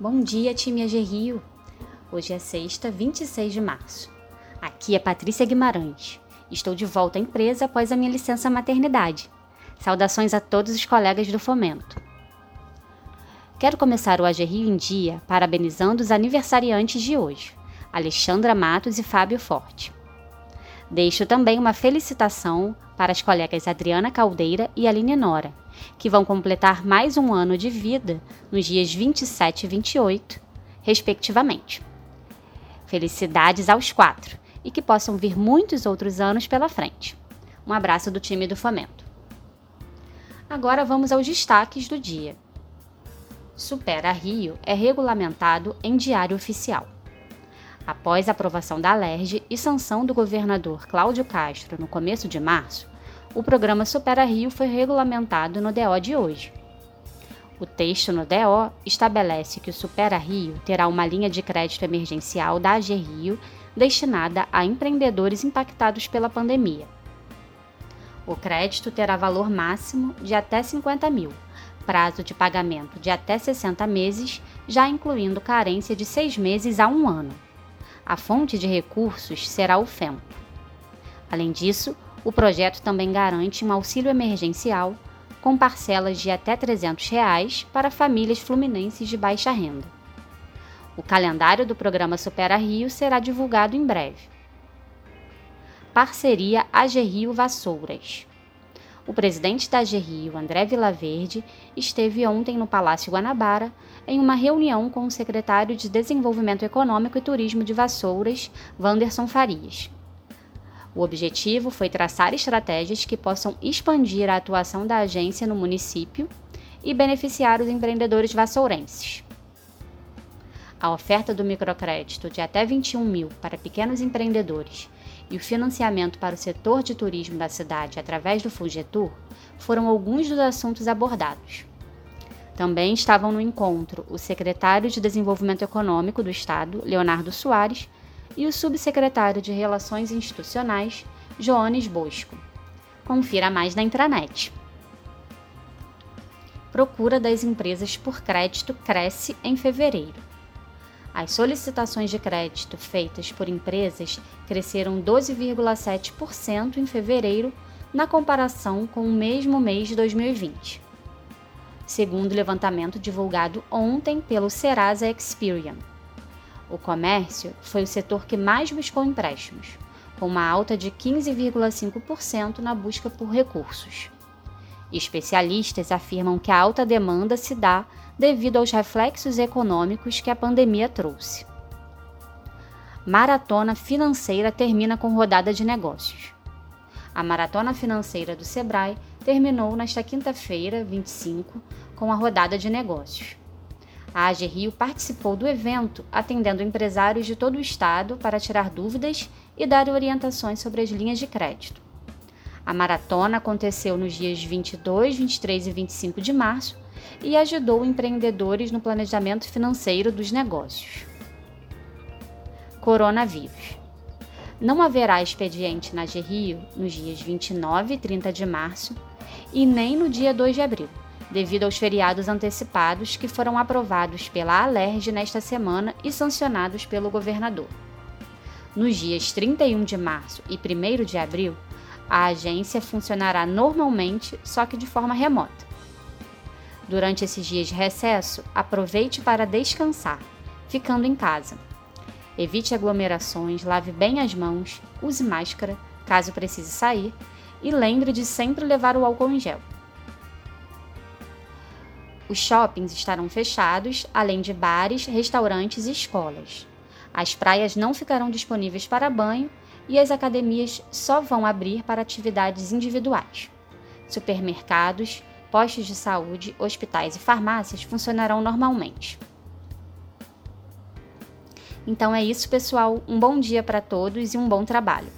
Bom dia, time AG Rio! Hoje é sexta, 26 de março. Aqui é Patrícia Guimarães. Estou de volta à empresa após a minha licença maternidade. Saudações a todos os colegas do Fomento. Quero começar o AG Rio em dia parabenizando os aniversariantes de hoje, Alexandra Matos e Fábio Forte. Deixo também uma felicitação para as colegas Adriana Caldeira e Aline Nora, que vão completar mais um ano de vida nos dias 27 e 28, respectivamente. Felicidades aos quatro e que possam vir muitos outros anos pela frente. Um abraço do time do Fomento. Agora vamos aos destaques do dia. Supera Rio é regulamentado em Diário Oficial. Após a aprovação da LERJ e sanção do governador Cláudio Castro no começo de março, o programa Supera Rio foi regulamentado no DO de hoje. O texto no DO estabelece que o Supera Rio terá uma linha de crédito emergencial da AG Rio destinada a empreendedores impactados pela pandemia. O crédito terá valor máximo de até 50 mil, prazo de pagamento de até 60 meses, já incluindo carência de seis meses a um ano. A fonte de recursos será o FEMPO. Além disso, o projeto também garante um auxílio emergencial com parcelas de até 300 reais para famílias fluminenses de baixa renda. O calendário do programa Supera Rio será divulgado em breve. Parceria AG Rio Vassouras. O presidente da AG Rio, André Vilaverde, esteve ontem no Palácio Guanabara em uma reunião com o secretário de Desenvolvimento Econômico e Turismo de Vassouras, Wanderson Farias. O objetivo foi traçar estratégias que possam expandir a atuação da agência no município e beneficiar os empreendedores vassourenses. A oferta do microcrédito de até 21 mil para pequenos empreendedores e o financiamento para o setor de turismo da cidade através do Fugetur foram alguns dos assuntos abordados. Também estavam no encontro o secretário de Desenvolvimento Econômico do Estado, Leonardo Soares, e o subsecretário de Relações Institucionais, Joanes Bosco. Confira mais na intranet. Procura das empresas por crédito cresce em fevereiro. As solicitações de crédito feitas por empresas cresceram 12,7% em fevereiro na comparação com o mesmo mês de 2020 segundo o levantamento divulgado ontem pelo Serasa Experian. O comércio foi o setor que mais buscou empréstimos, com uma alta de 15,5% na busca por recursos. Especialistas afirmam que a alta demanda se dá devido aos reflexos econômicos que a pandemia trouxe. Maratona financeira termina com rodada de negócios. A maratona financeira do Sebrae terminou nesta quinta-feira, 25, com a rodada de negócios. A AG Rio participou do evento, atendendo empresários de todo o estado para tirar dúvidas e dar orientações sobre as linhas de crédito. A maratona aconteceu nos dias 22, 23 e 25 de março e ajudou empreendedores no planejamento financeiro dos negócios. Coronavírus. Não haverá expediente na AG Rio nos dias 29 e 30 de março e nem no dia 2 de abril, devido aos feriados antecipados que foram aprovados pela Alerj nesta semana e sancionados pelo governador. Nos dias 31 de março e 1 de abril, a agência funcionará normalmente, só que de forma remota. Durante esses dias de recesso, aproveite para descansar, ficando em casa. Evite aglomerações, lave bem as mãos, use máscara, caso precise sair, e lembre de sempre levar o álcool em gel. Os shoppings estarão fechados, além de bares, restaurantes e escolas. As praias não ficarão disponíveis para banho e as academias só vão abrir para atividades individuais. Supermercados, postos de saúde, hospitais e farmácias funcionarão normalmente. Então é isso, pessoal. Um bom dia para todos e um bom trabalho.